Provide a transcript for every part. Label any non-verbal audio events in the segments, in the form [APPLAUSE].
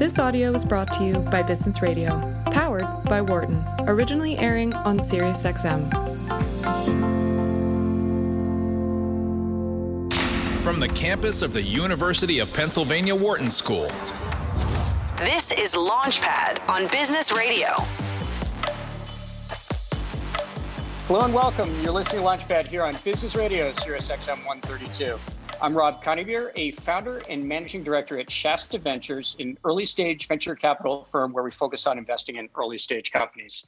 This audio was brought to you by Business Radio, powered by Wharton, originally airing on SiriusXM. From the campus of the University of Pennsylvania Wharton School. This is Launchpad on Business Radio. Hello and welcome. You're listening to Launchpad here on Business Radio, Sirius XM 132. I'm Rob Coneybeer, a founder and managing director at Shasta Ventures, an early stage venture capital firm where we focus on investing in early stage companies.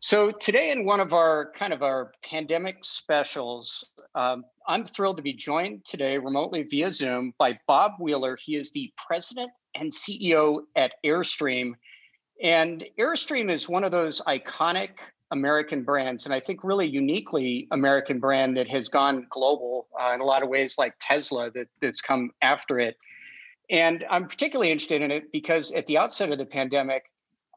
So today, in one of our kind of our pandemic specials, um, I'm thrilled to be joined today remotely via Zoom by Bob Wheeler. He is the president and CEO at Airstream. And Airstream is one of those iconic American brands, and I think really uniquely American brand that has gone global uh, in a lot of ways, like Tesla, that, that's come after it. And I'm particularly interested in it because at the outset of the pandemic,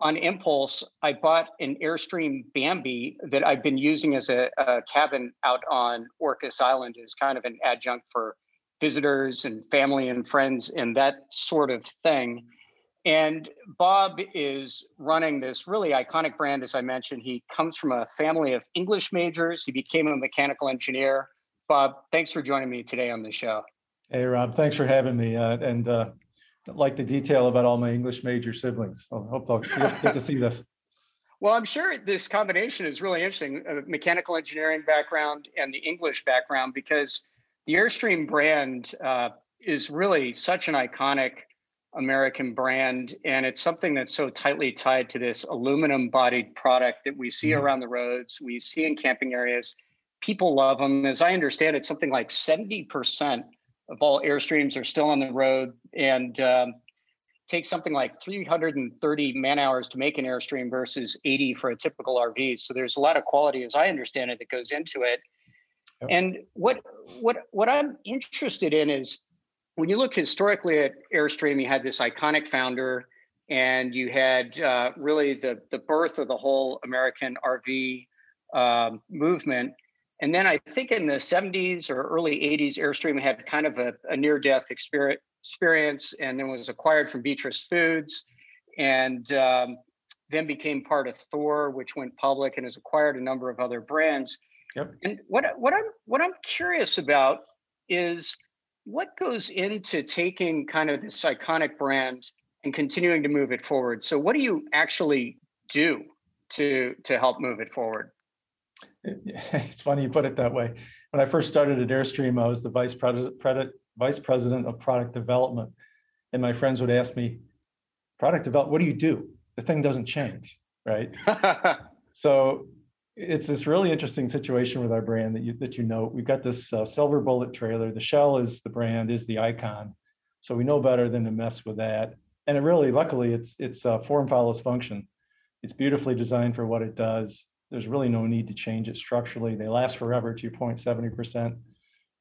on impulse, I bought an Airstream Bambi that I've been using as a, a cabin out on Orcas Island as kind of an adjunct for visitors and family and friends and that sort of thing. And Bob is running this really iconic brand, as I mentioned. He comes from a family of English majors. He became a mechanical engineer. Bob, thanks for joining me today on the show. Hey, Rob, thanks for having me. Uh, and uh, like the detail about all my English major siblings. I hope I'll get to see this. [LAUGHS] Well, I'm sure this combination is really interesting a mechanical engineering background and the English background because the Airstream brand uh, is really such an iconic American brand. And it's something that's so tightly tied to this aluminum bodied product that we see mm-hmm. around the roads, we see in camping areas. People love them. As I understand it, something like 70% of all Airstreams are still on the road and um, takes something like 330 man hours to make an Airstream versus 80 for a typical RV. So there's a lot of quality, as I understand it, that goes into it. And what what what I'm interested in is when you look historically at Airstream, you had this iconic founder, and you had uh, really the the birth of the whole American RV um, movement. And then I think in the 70s or early 80s, Airstream had kind of a, a near death experience and then was acquired from Beatrice Foods and um, then became part of Thor, which went public and has acquired a number of other brands. Yep. And what, what, I'm, what I'm curious about is what goes into taking kind of this iconic brand and continuing to move it forward? So what do you actually do to to help move it forward? [LAUGHS] It's funny you put it that way. When I first started at Airstream, I was the vice president vice president of product development, and my friends would ask me, "Product development? What do you do? The thing doesn't change, right?" [LAUGHS] so it's this really interesting situation with our brand that you that you know. We've got this uh, silver bullet trailer. The shell is the brand is the icon. So we know better than to mess with that. And it really luckily it's it's uh, form follows function. It's beautifully designed for what it does. There's really no need to change it structurally. They last forever to your point 70%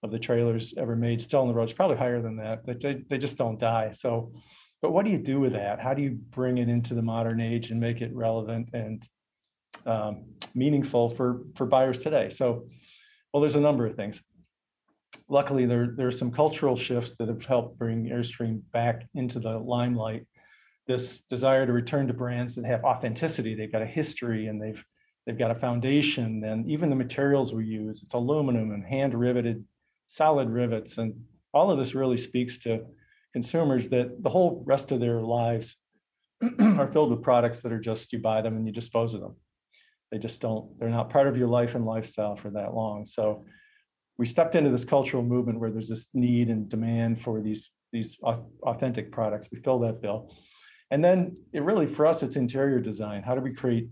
of the trailers ever made. Still on the road it's probably higher than that but they, they just don't die. So but what do you do with that? How do you bring it into the modern age and make it relevant and um, meaningful for for buyers today. So, well, there's a number of things. Luckily, there there are some cultural shifts that have helped bring Airstream back into the limelight. This desire to return to brands that have authenticity, they've got a history, and they've they've got a foundation, and even the materials we use, it's aluminum and hand riveted, solid rivets, and all of this really speaks to consumers that the whole rest of their lives [CLEARS THROAT] are filled with products that are just you buy them and you dispose of them they just don't they're not part of your life and lifestyle for that long. So we stepped into this cultural movement where there's this need and demand for these these authentic products. We fill that bill. And then it really for us it's interior design. How do we create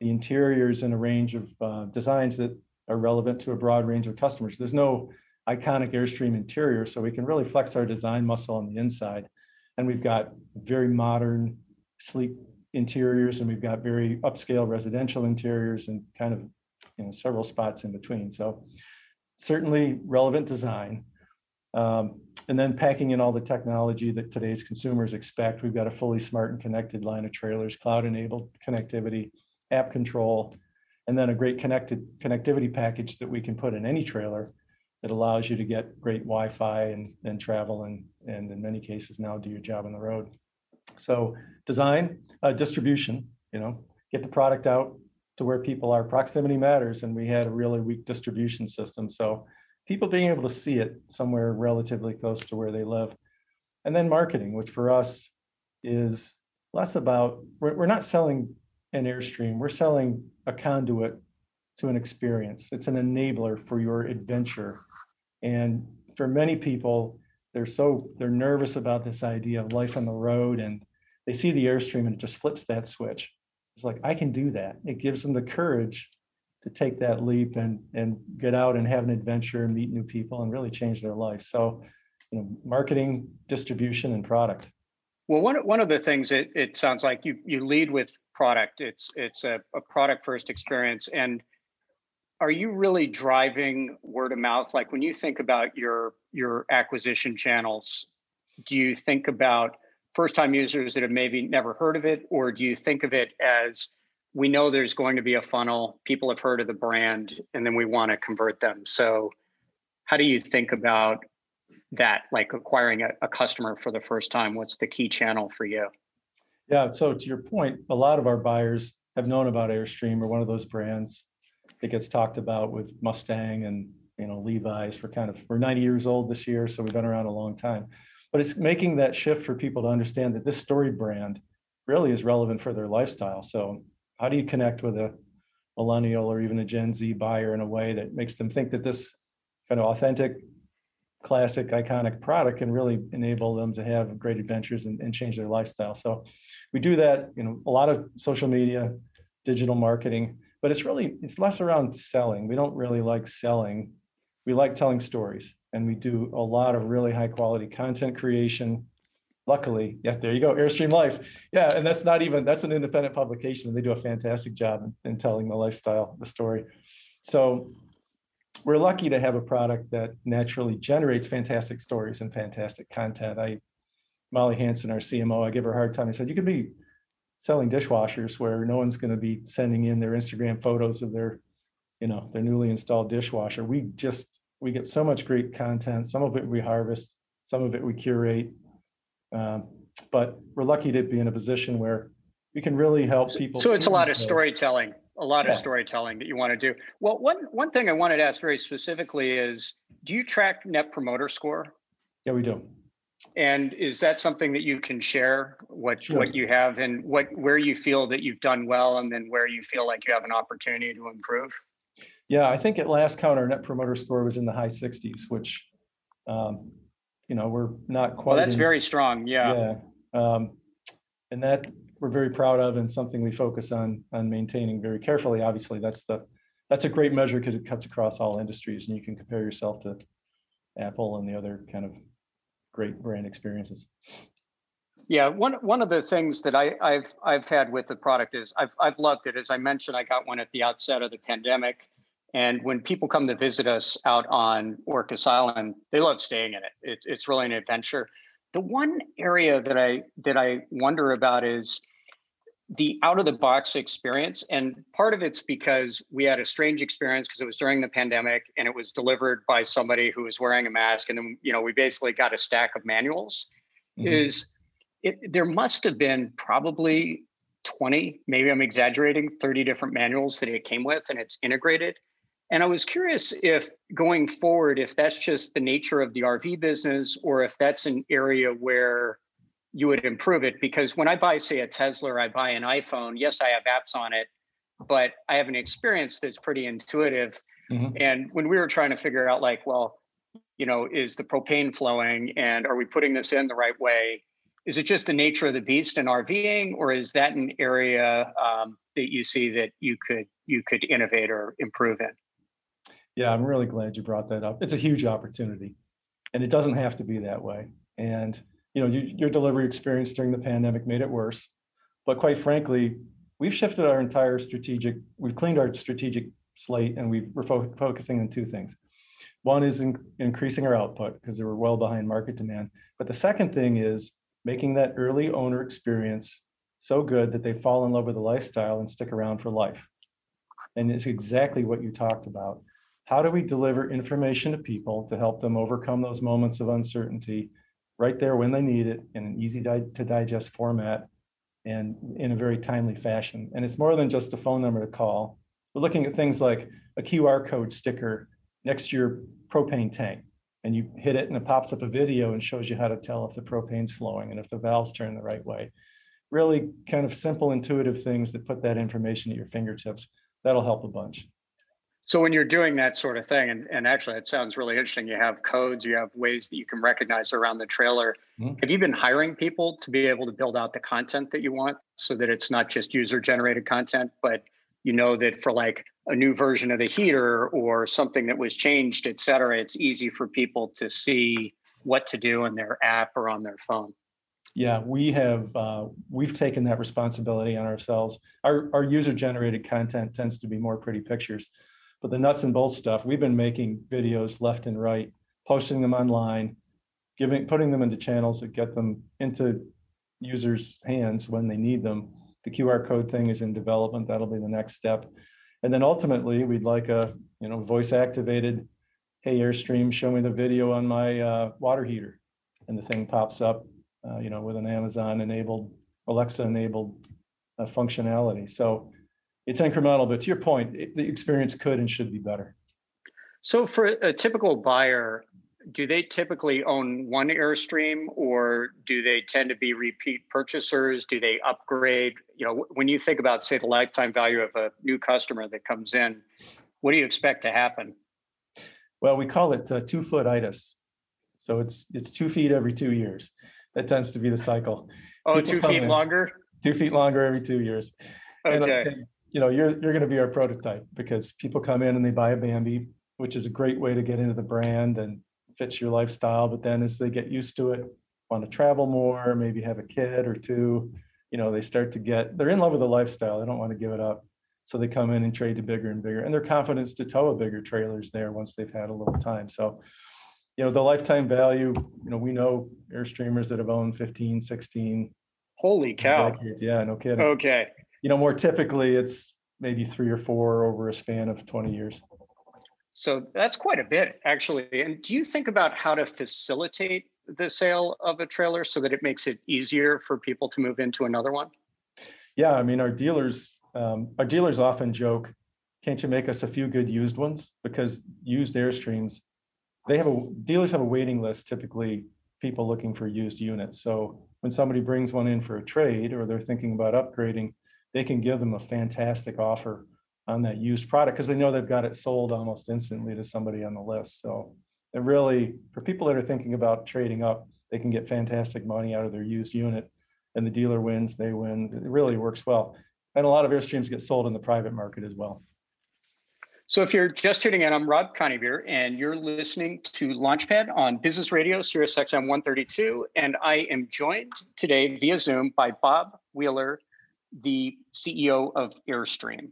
the interiors in a range of uh, designs that are relevant to a broad range of customers? There's no iconic airstream interior so we can really flex our design muscle on the inside. And we've got very modern sleek interiors and we've got very upscale residential interiors and kind of you know several spots in between. So certainly relevant design. Um, and then packing in all the technology that today's consumers expect. We've got a fully smart and connected line of trailers cloud enabled connectivity app control and then a great connected connectivity package that we can put in any trailer that allows you to get great wi-fi and, and travel and, and in many cases now do your job on the road So design, uh, distribution, you know, get the product out to where people are. Proximity matters, and we had a really weak distribution system. So people being able to see it somewhere relatively close to where they live. And then marketing, which for us is less about, we're, we're not selling an Airstream, we're selling a conduit to an experience. It's an enabler for your adventure. And for many people, they're so they're nervous about this idea of life on the road and they see the airstream and it just flips that switch. It's like i can do that. It gives them the courage to take that leap and and get out and have an adventure and meet new people and really change their life. So you know marketing distribution and product. Well one, one of the things it, it sounds like you you lead with product. It's it's a, a product first experience. And are you really driving word of mouth? Like when you think about your your acquisition channels do you think about first time users that have maybe never heard of it? Or do you think of it as we know there's going to be a funnel people have heard of the brand and then we want to convert them. So how do you think about that like acquiring a, a customer for the first time? What's the key channel for you? Yeah so to your point a lot of our buyers have known about airstream or one of those brands that gets talked about with Mustang and you know Levi's. We're kind of we're 90 years old this year, so we've been around a long time. But it's making that shift for people to understand that this story brand really is relevant for their lifestyle. So how do you connect with a millennial or even a Gen Z buyer in a way that makes them think that this kind of authentic, classic, iconic product can really enable them to have great adventures and, and change their lifestyle. So we do that, you know, a lot of social media, digital marketing but it's really it's less around selling. We don't really like selling. We like telling stories and we do a lot of really high quality content creation. Luckily yeah there you go airstream life. Yeah and that's not even that's an independent publication and they do a fantastic job in, in telling the lifestyle the story. So we're lucky to have a product that naturally generates fantastic stories and fantastic content. I molly hanson our cmo i give her a hard time. I said you could be selling dishwashers where no one's going to be sending in their Instagram photos of their, you know, their newly installed dishwasher. We just we get so much great content. Some of it we harvest, some of it we curate. Um, but we're lucky to be in a position where we can really help people. So it's a lot of storytelling, a lot yeah. of storytelling that you want to do. Well, one one thing I wanted to ask very specifically is, do you track Net Promoter Score? Yeah, we do. And is that something that you can share what sure. what you have and what where you feel that you've done well and then where you feel like you have an opportunity to improve? Yeah, I think at last count our net promoter score was in the high 60s, which um, you know we're not quite. Well, that's in, very strong. Yeah. Yeah, um, and that we're very proud of and something we focus on on maintaining very carefully. Obviously, that's the that's a great measure because it cuts across all industries and you can compare yourself to Apple and the other kind of great brand experiences. Yeah, one one of the things that I, have I've had with the product is I've I've loved it. As I mentioned, I got one at the outset of the pandemic, and when people come to visit us out on Orcas Island, they love staying in it. It's it's really an adventure. The one area that I that I wonder about is the out of the box experience. And part of it's because we had a strange experience because it was during the pandemic and it was delivered by somebody who was wearing a mask. And then you know we basically got a stack of manuals. Mm-hmm. is it there must have been probably 20 maybe i'm exaggerating 30 different manuals that it came with and it's integrated. And i was curious if going forward if that's just the nature of the rv business or if that's an area where you would improve it because when I buy, say, a Tesla, or I buy an iPhone, yes, I have apps on it, but I have an experience that's pretty intuitive. Mm-hmm. And when we were trying to figure out, like, well, you know, is the propane flowing and are we putting this in the right way? Is it just the nature of the beast in RVing, or is that an area um, that you see that you could you could innovate or improve in? Yeah, I'm really glad you brought that up. It's a huge opportunity, and it doesn't have to be that way. And you know, you, your delivery experience during the pandemic made it worse. But quite frankly, we've shifted our entire strategic, we've cleaned our strategic slate and we are fo- focusing on two things. One is in, increasing our output because they were well behind market demand. But the second thing is making that early owner experience so good that they fall in love with the lifestyle and stick around for life. And it's exactly what you talked about. How do we deliver information to people to help them overcome those moments of uncertainty right there when they need it in an easy to digest format and in a very timely fashion. And it's more than just a phone number to call. We're looking at things like a QR code sticker next to your propane tank. And you hit it and it pops up a video and shows you how to tell if the propane's flowing and if the valves turn the right way. Really kind of simple, intuitive things that put that information at your fingertips. That'll help a bunch. So when you're doing that sort of thing, and, and actually it sounds really interesting, you have codes, you have ways that you can recognize around the trailer. Mm-hmm. Have you been hiring people to be able to build out the content that you want so that it's not just user generated content, but you know that for like a new version of the heater or something that was changed, et cetera, it's easy for people to see what to do in their app or on their phone. Yeah, we have uh, we've taken that responsibility on ourselves. Our our user generated content tends to be more pretty pictures but the nuts and bolts stuff, we've been making videos left and right, posting them online, giving, putting them into channels that get them into users' hands when they need them. The QR code thing is in development. That'll be the next step. And then ultimately, we'd like a, you know, voice activated, hey, Airstream, show me the video on my uh, water heater. And the thing pops up, uh, you know, with an Amazon enabled, Alexa enabled uh, functionality. So it's incremental, but to your point, it, the experience could and should be better. So for a typical buyer, do they typically own one Airstream or do they tend to be repeat purchasers? Do they upgrade? You know, when you think about, say, the lifetime value of a new customer that comes in, what do you expect to happen? Well, we call it uh, two foot itis. So it's it's two feet every two years. That tends to be the cycle. Oh, People two feet in, longer? Two feet longer every two years. Okay. And, you know, you're you're going to be our prototype because people come in and they buy a Bambi, which is a great way to get into the brand and fits your lifestyle. But then as they get used to it, want to travel more, maybe have a kid or two, you know, they start to get they're in love with the lifestyle. They don't want to give it up. So they come in and trade to bigger and bigger, and their confidence to tow a bigger trailers there once they've had a little time. So, you know, the lifetime value, you know, we know Airstreamers that have owned 15, 16. Holy cow. Decades. Yeah, no kidding. Okay you know, more typically it's maybe three or four over a span of 20 years. So that's quite a bit, actually. And do you think about how to facilitate the sale of a trailer so that it makes it easier for people to move into another one? Yeah, I mean, our dealers, um, our dealers often joke, "Can't you make us a few good used ones?" Because used Airstreams, they have a dealers have a waiting list. Typically, people looking for used units. So when somebody brings one in for a trade or they're thinking about upgrading, they can give them a fantastic offer on that used product because they know they've got it sold almost instantly to somebody on the list. So it really, for people that are thinking about trading up, they can get fantastic money out of their used unit and the dealer wins, they win. It really works well. And a lot of Airstreams get sold in the private market as well. So if you're just tuning in, I'm Rob Coneybeer, and you're listening to Launchpad on Business Radio, Sirius XM 132. And I am joined today via Zoom by Bob Wheeler the CEO of Airstream.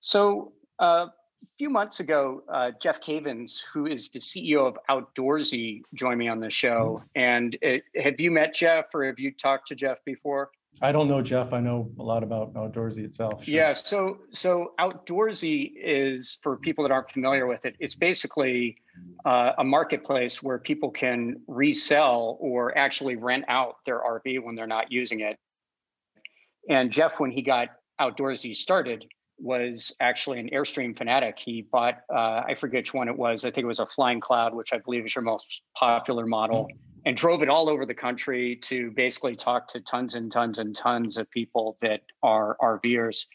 So uh, a few months ago, uh, Jeff Cavins, who is the CEO of Outdoorsy, joined me on the show. Mm-hmm. And it, uh, have you met Jeff or have you talked to Jeff before? I don't know Jeff. I know a lot about Outdoorsy itself. Sure. Yeah. So so Outdoorsy is for people that aren't familiar with it. It's basically uh, a marketplace where people can resell or actually rent out their RV when they're not using it. And Jeff, when he got outdoorsy started, was actually an Airstream fanatic. He bought, uh, I forget which one it was. I think it was a Flying Cloud, which I believe is your most popular model, mm-hmm. and drove it all over the country to basically talk to tons and tons and tons of people that are RVers.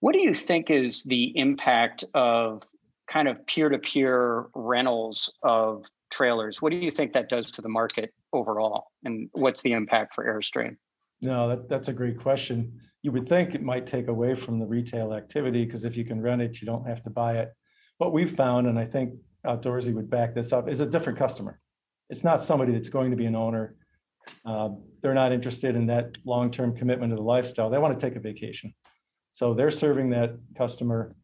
What do you think is the impact of kind of peer-to-peer rentals of trailers? What do you think that does to the market overall, and what's the impact for Airstream? No, that, that's a great question. You would think it might take away from the retail activity because if you can rent it, you don't have to buy it. What we've found, and I think Outdoorsy would back this up, is a different customer. It's not somebody that's going to be an owner. Uh, they're not interested in that long-term commitment to the lifestyle. They want to take a vacation. So they're serving that customer.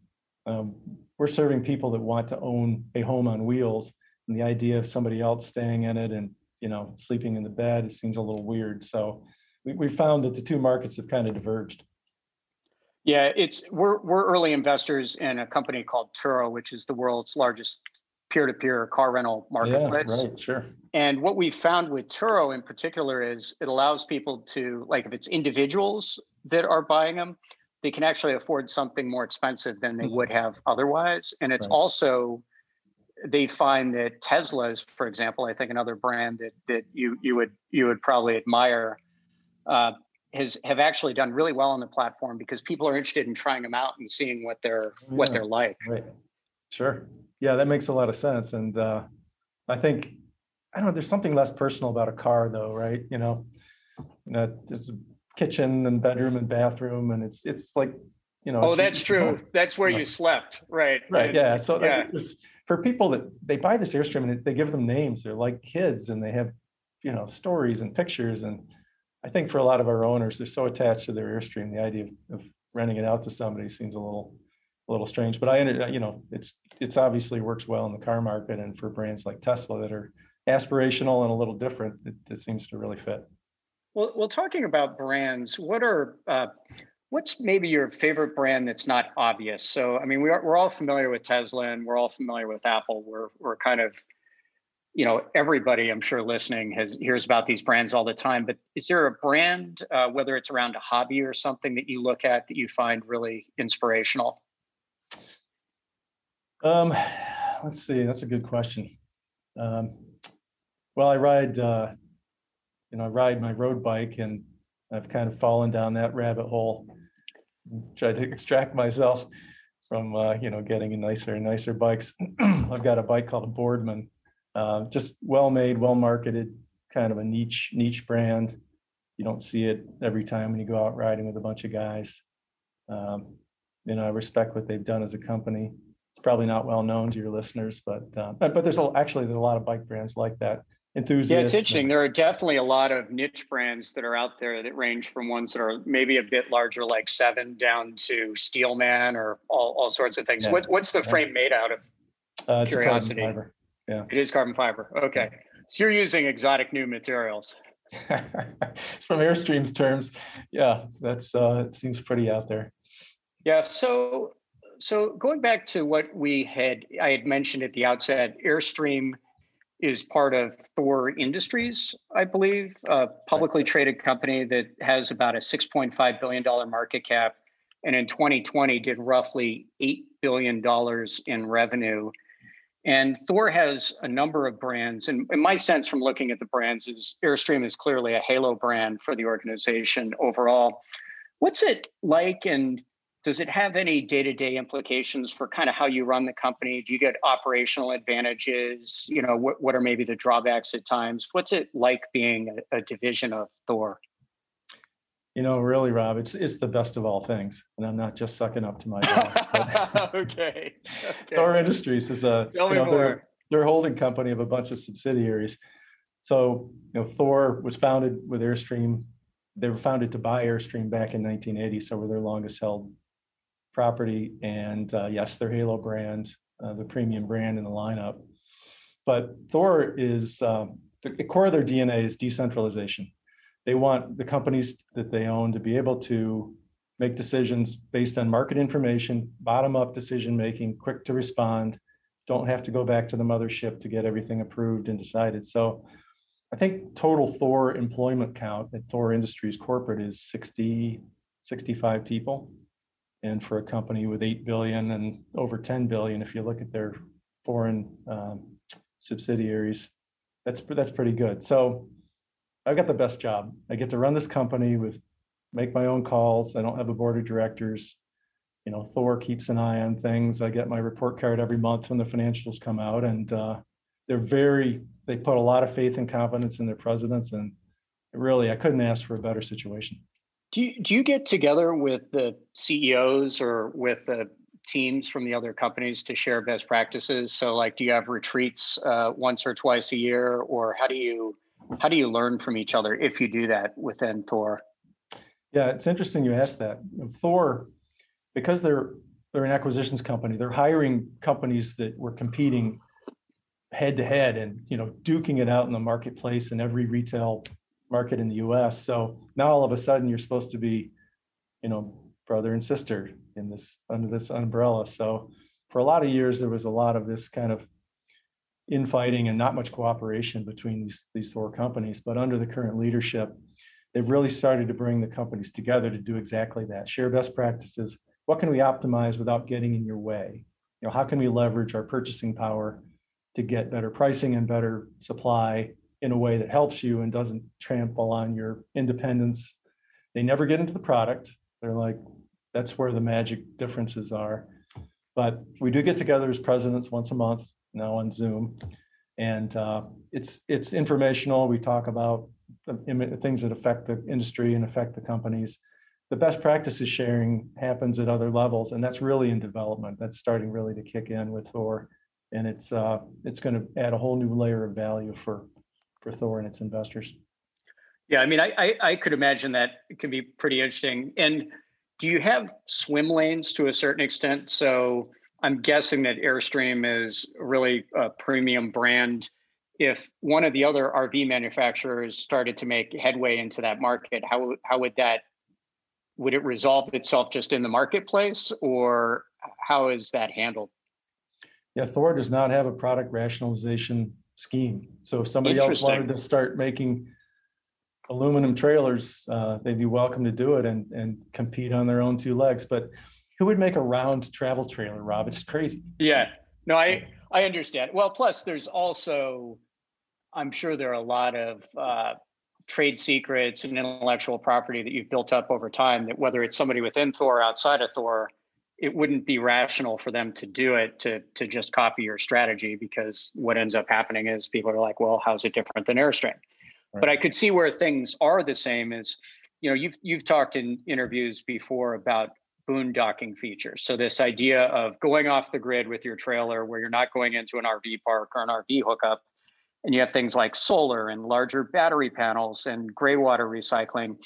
Um, we're serving people that want to own a home on wheels. And the idea of somebody else staying in it and you know sleeping in the bed it seems a little weird. So we, we found that the two markets have kind of diverged. Yeah, it's we're we're early investors in a company called Turo, which is the world's largest peer-to-peer car rental marketplace. Yeah, right, sure. And what we found with Turo in particular is it allows people to, like, if it's individuals that are buying them, they can actually afford something more expensive than they hmm. would have otherwise. And it's. Right. also they find that Tesla's, for example, I think another brand that that you you would you would probably admire, uh, has have actually done really well on the platform because people are interested in trying them out and seeing what they're what they're like. Right. Sure. Yeah, that makes a lot of sense. And uh, I think, I don't know, there's something less personal about a car though, right? You know, you know, there's a kitchen and bedroom and bathroom and it's, it's like, you know. Oh, that's true. [LAUGHS] That's where you Right. slept, right? Right, And- yeah. So yeah. for people that they buy this Airstream and they give them names, they're like kids and they have, you know, stories and pictures. And I think for a lot of our owners, they're so attached to their Airstream, the idea of, of renting it out to somebody seems a little, a little strange, but I, you know, it's, it's obviously works well in the car market and for brands like Tesla that are aspirational and a little different, it, it seems to really fit. Well, well, talking about brands, what are uh, what's maybe your favorite brand that's not obvious? So, I mean, we are, we're all familiar with Tesla and we're all familiar with Apple. We're we're kind of, you know, everybody I'm sure listening has hears about these brands all the time. But is there a brand, uh, whether it's around a hobby or something that you look at that you find really inspirational? Um, let's see, that's a good question. Um, well, I ride, uh, you know, I ride my road bike and I've kind of fallen down that rabbit hole. Tried to extract myself from, uh, you know, getting a nicer and nicer bikes. [CLEARS THROAT] I've got a bike called a Boardman, uh, just well-made, well-marketed, kind of a niche, niche brand. You don't see it every time when you go out riding with a bunch of guys. Um, you know, I respect what they've done as a company it's probably not well known to your listeners, but uh, but, there's a, actually there's a lot of bike brands like that. Enthusiasts. Yeah, it's and- interesting. There are definitely a lot of niche brands that are out there that range from ones that are maybe a bit larger, like Seven, down to Steelman or all, all sorts of things. Yeah. What, what's the Yeah. frame made out of? uh, a carbon curiosity. Fiber. It is carbon fiber. Okay. So you're using exotic new materials. It's [LAUGHS] From Airstream's terms, yeah, that's uh, it seems pretty out there. Yeah. So, so going back to what we had, I had mentioned at the outset, Airstream is part of Thor Industries, I believe, a publicly traded company that has about a $6.5 billion market cap. And in 2020 did roughly $8 billion in revenue. And Thor has a number of brands. And, and my sense from looking at the brands is Airstream is clearly a halo brand for the organization overall. What's it like and does it have any day-to-day implications for kind of how you run the company? Do you get operational advantages? You know, what, what are maybe the drawbacks at times? What's it like being a, a division of Thor? You know, really, Rob, it's it's the best of all things, and I'm not just sucking up to my. [LAUGHS] but- [LAUGHS] okay. Thor. Industries is a Tell me know, they're- they're a holding company of a bunch of subsidiaries. So, you know, Thor was founded with Airstream. They were founded to buy Airstream back in 1980, so we're their longest held property. And uh, yes, their Halo brand, uh, the premium brand in the lineup. But Thor is um, the core of their DNA is decentralization. They want the companies that they own to be able to make decisions based on market information, bottom up decision making, quick to respond don't have to go back to the mothership to get everything approved and decided. So I think total Thor employment count at Thor Industries corporate is 60, 65 people. And for a company with 8 billion and over 10 billion, if you look at their foreign um, subsidiaries, that's, that's pretty good. So I've got the best job. I get to run this company with, make my own calls. I don't have a board of directors you know, Thor keeps an eye on things. I get my report card every month when the financials come out and uh, they're very, they put a lot of faith and confidence in their presidents and really, I couldn't ask for a better situation. Do you, do you get together with the CEOs or with the teams from the other companies to share best practices? So like, do you have retreats uh, once or twice a year or how do you, how do you learn from each other if you do that within Thor? Yeah, it's interesting you asked that. Thor, because they're they're an acquisitions company, they're hiring companies that were competing head to head and you know duking it out in the marketplace in every retail market in the US. So now all of a sudden you're supposed to be, you know, brother and sister in this under this umbrella. So for a lot of years there was a lot of this kind of infighting and not much cooperation between these, these four companies. But under the current leadership, they've really started to bring the companies together to do exactly that, share best practices. What can we optimize without getting in your way? You know, how can we leverage our purchasing power to get better pricing and better supply in a way that helps you and doesn't trample on your independence? They never get into the product. They're like, that's where the magic differences are. But we do get together as presidents once a month now on Zoom, and uh, it's it's informational. We talk about things that affect the industry and affect the companies. The best practices sharing happens at other levels, and that's really in development. That's starting really to kick in with Thor, and it's uh, it's going to add a whole new layer of value for for Thor and its investors. Yeah, I mean, I, I, I could imagine that it can be pretty interesting. And do you have swim lanes to a certain extent? So I'm guessing that Airstream is really a premium brand. If one of the other RV manufacturers started to make headway into that market, how how would that would it resolve itself just in the marketplace, or how is that handled? Yeah, Thor does not have a product rationalization scheme. So if somebody else wanted to start making aluminum trailers, uh, they'd be welcome to do it and, and compete on their own two legs. But who would make a round travel trailer, Rob? It's crazy. Yeah, no, I I understand. Well, plus there's also, I'm sure there are a lot of uh, trade secrets and intellectual property that you've built up over time. That whether it's somebody within Thor, or outside of Thor, it wouldn't be rational for them to do it to to just copy your strategy because what ends up happening is people are like, well, how's it different than Airstream? Right. But I could see where things are the same as, you know, you've you've talked in interviews before about boondocking features. So this idea of going off the grid with your trailer where you're not going into an RV park or an RV hookup and you have things like solar and larger battery panels and gray water recycling.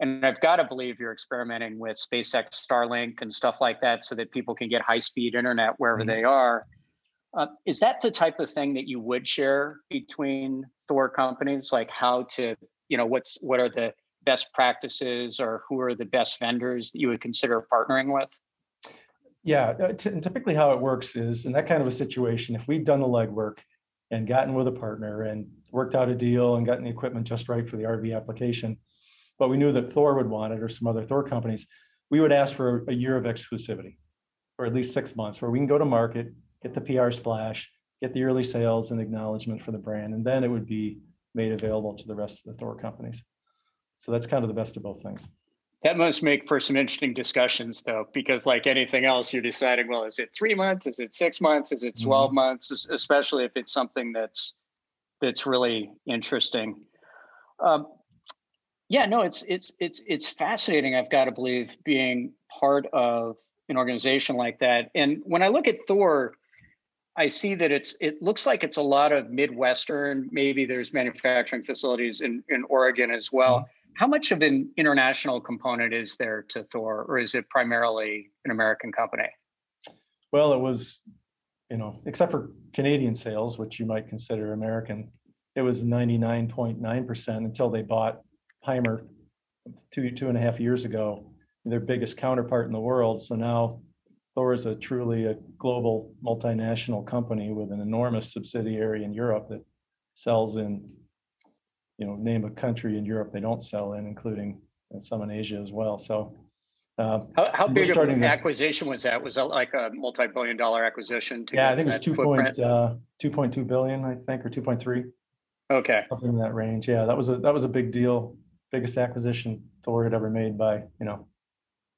And I've got to believe you're experimenting with SpaceX Starlink and stuff like that so that people can get high speed internet wherever mm-hmm. they are. Uh, is that the type of thing that you would share between Thor companies, like how to, you know, what's what are the best practices or who are the best vendors that you would consider partnering with? Yeah, uh, t- typically how it works is in that kind of a situation, if we've done the legwork and gotten with a partner and worked out a deal and gotten the equipment just right for the RV application, but we knew that Thor would want it or some other Thor companies, we would ask for a year of exclusivity or at least six months where we can go to market, get the PR splash, get the early sales and acknowledgement for the brand, and then it would be made available to the rest of the Thor companies. So that's kind of the best of both things. That must make for some interesting discussions, though, because like anything else, you're deciding, well, is it three months? Is it six months? Is it 12 mm-hmm. months? Especially if it's something that's that's really interesting. Um, yeah, no, it's it's it's it's fascinating. I've got to believe being part of an organization like that. And when I look at Thor, I see that it's it looks like it's a lot of Midwestern. Maybe there's manufacturing facilities in, in Oregon as well. Mm-hmm. How much of an international component is there to Thor, or is it primarily an American company? Well, it was, you know, except for Canadian sales, which you might consider American, it was 99.9% until they bought Hymer two two and a half years ago, their biggest counterpart in the world. So now Thor is a truly a global multinational company with an enormous subsidiary in Europe that sells in, you know, name a country in Europe they don't sell in, including some in Asia as well. So, uh, how, how big of an acquisition was that? Was that like a multi-billion dollar acquisition? yeah, I think it was two point uh, two point two billion, I think, or two point three. Okay, something in that range. Yeah, that was a that was a big deal, biggest acquisition Thor had ever made by you know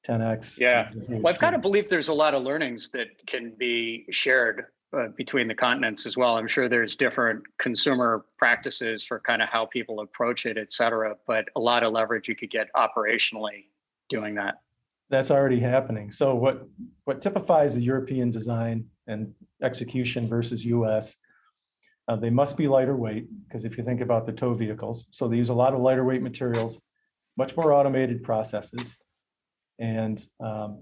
10x. Yeah. Well, I've got to believe there's a lot of learnings that can be shared uh, between the continents as well. I'm sure there's different consumer practices for kind of how people approach it, et cetera, but a lot of leverage you could get operationally doing that. That's already happening. So what what typifies a European design and execution versus US, uh, they must be lighter weight because if you think about the tow vehicles, so they use a lot of lighter weight materials, much more automated processes, and um,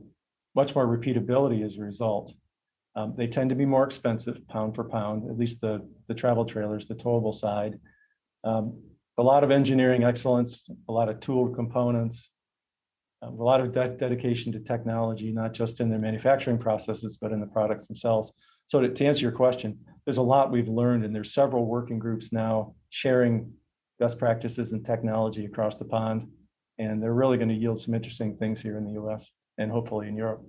much more repeatability as a result. Um, they tend to be more expensive pound for pound, at least the, the travel trailers, the towable side. Um, a lot of engineering excellence, a lot of tool components, um, a lot of de- dedication to technology, not just in their manufacturing processes, but in the products themselves. So to, to answer your question, there's a lot we've learned, and there's several working groups now sharing best practices and technology across the pond, and they're really going to yield some interesting things here in the U.S. and hopefully in Europe.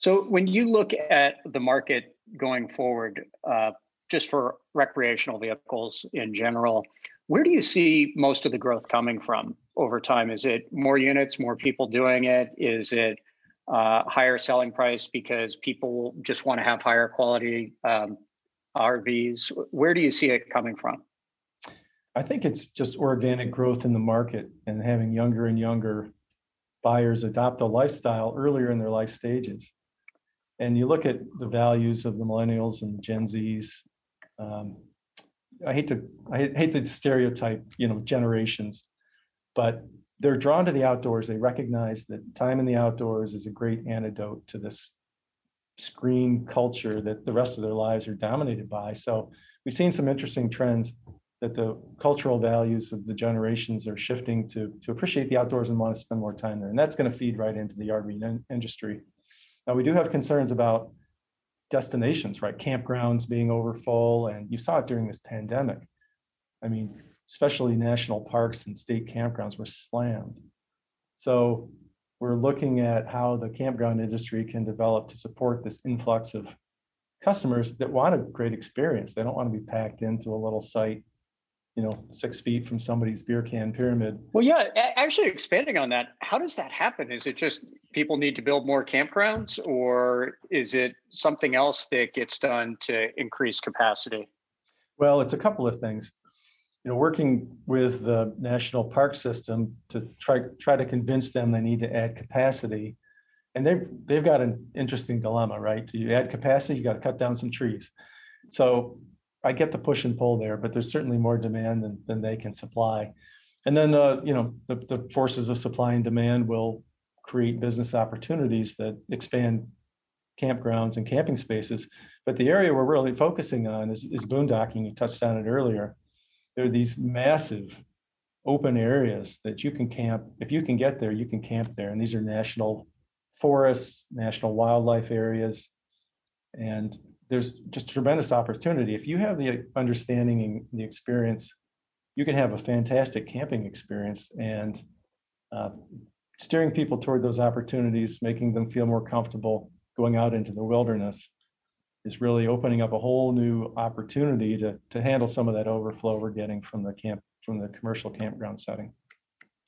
So when you look at the market going forward, uh, just for recreational vehicles in general, where do you see most of the growth coming from over time? Is it more units, more people doing it? Is it uh, higher selling price because people just want to have higher quality um, RVs? Where do you see it coming from? I think it's just organic growth in the market and having younger and younger buyers adopt the lifestyle earlier in their life stages. And you look at the values of the millennials and Gen Zs. Um, I hate to I hate to stereotype, you know, generations, but they're drawn to the outdoors. They recognize that time in the outdoors is a great antidote to this screen culture that the rest of their lives are dominated by. So we've seen some interesting trends that the cultural values of the generations are shifting to to appreciate the outdoors and want to spend more time there. And that's going to feed right into the RV industry. Now we do have concerns about destinations, right? Campgrounds being overfull, and you saw it during this pandemic. I mean, especially national parks and state campgrounds were slammed. So we're looking at how the campground industry can develop to support this influx of customers that want a great experience. They don't want to be packed into a little site, you know, six feet from somebody's beer can pyramid. Well, yeah, actually expanding on that, how does that happen? Is it just people need to build more campgrounds or is it something else that gets done to increase capacity? Well, it's a couple of things you know, working with the national park system to try try to convince them they need to add capacity. And they've they've got an interesting dilemma, right? To add capacity, you got to cut down some trees. So I get the push and pull there, but there's certainly more demand than, than they can supply. And then uh, you know, the, the forces of supply and demand will create business opportunities that expand campgrounds and camping spaces. But the area we're really focusing on is, is boondocking. You touched on it earlier there are these massive open areas that you can camp. If you can get there, you can camp there. And these are national forests, national wildlife areas. And there's just tremendous opportunity. If you have the understanding and the experience, you can have a fantastic camping experience and uh, steering people toward those opportunities, making them feel more comfortable going out into the wilderness is really opening up a whole new opportunity to, to handle some of that overflow we're getting from the camp, from the commercial campground setting.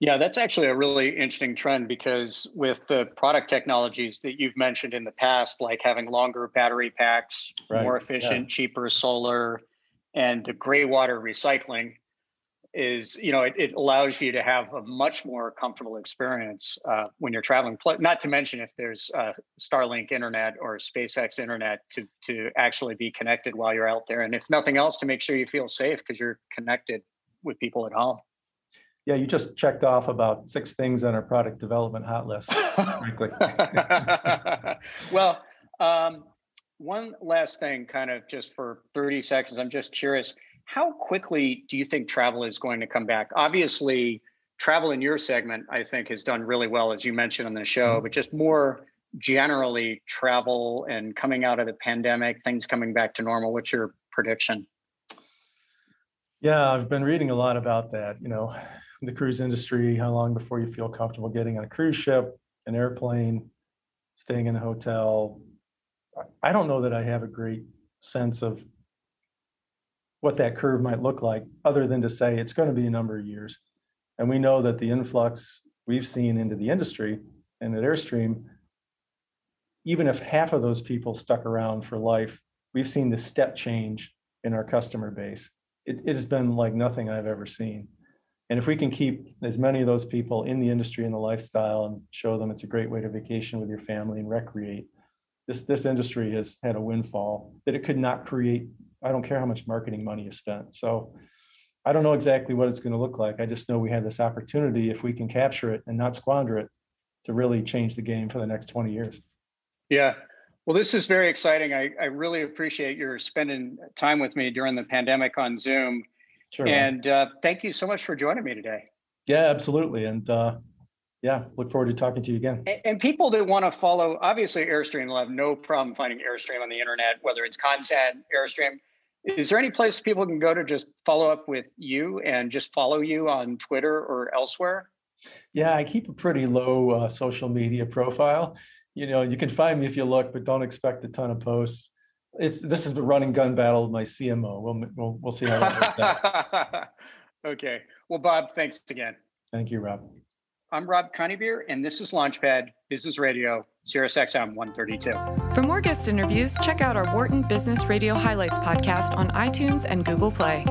Yeah, that's actually a really interesting trend because with the product technologies that you've mentioned in the past, like having longer battery packs, right. more efficient, yeah. cheaper solar, and the gray water recycling, is you know it, it allows you to have a much more comfortable experience uh, when you're traveling not to mention if there's uh, starlink internet or spacex internet to to actually be connected while you're out there and if nothing else to make sure you feel safe because you're connected with people at home yeah you just checked off about six things on our product development hot list frankly [LAUGHS] well um, one last thing kind of just for 30 seconds i'm just curious how quickly do you think travel is going to come back? Obviously, travel in your segment, I think, has done really well, as you mentioned on the show, mm-hmm. but just more generally, travel and coming out of the pandemic, things coming back to normal. What's your prediction? Yeah, I've been reading a lot about that. You know, the cruise industry, how long before you feel comfortable getting on a cruise ship, an airplane, staying in a hotel? I don't know that I have a great sense of what that curve might look like, other than to say it's going to be a number of years. And we know that the influx we've seen into the industry and at Airstream, even if half of those people stuck around for life, we've seen the step change in our customer base. It, it has been like nothing I've ever seen. And if we can keep as many of those people in the industry and the lifestyle and show them it's a great way to vacation with your family and recreate, this this industry has had a windfall that it could not create I don't care how much marketing money is spent. So I don't know exactly what it's going to look like. I just know we have this opportunity if we can capture it and not squander it to really change the game for the next 20 years. Yeah. Well, this is very exciting. I, I really appreciate your spending time with me during the pandemic on Zoom. Sure. And uh, thank you so much for joining me today. Yeah, absolutely. And uh, yeah, look forward to talking to you again. And, and people that want to follow, obviously, Airstream will have no problem finding Airstream on the internet, whether it's content, Airstream. Is there any place people can go to just follow up with you and just follow you on Twitter or elsewhere? Yeah, I keep a pretty low uh, social media profile. You know, you can find me if you look, but don't expect a ton of posts. It's this is the running gun battle with my CMO. We'll we'll, we'll see how that works [LAUGHS] okay. Well, Bob, thanks again. Thank you, Rob. I'm Rob Coneybeer, and this is Launchpad Business Radio, Sirius XM 132. For more guest interviews, check out our Wharton Business Radio Highlights podcast on iTunes and Google Play.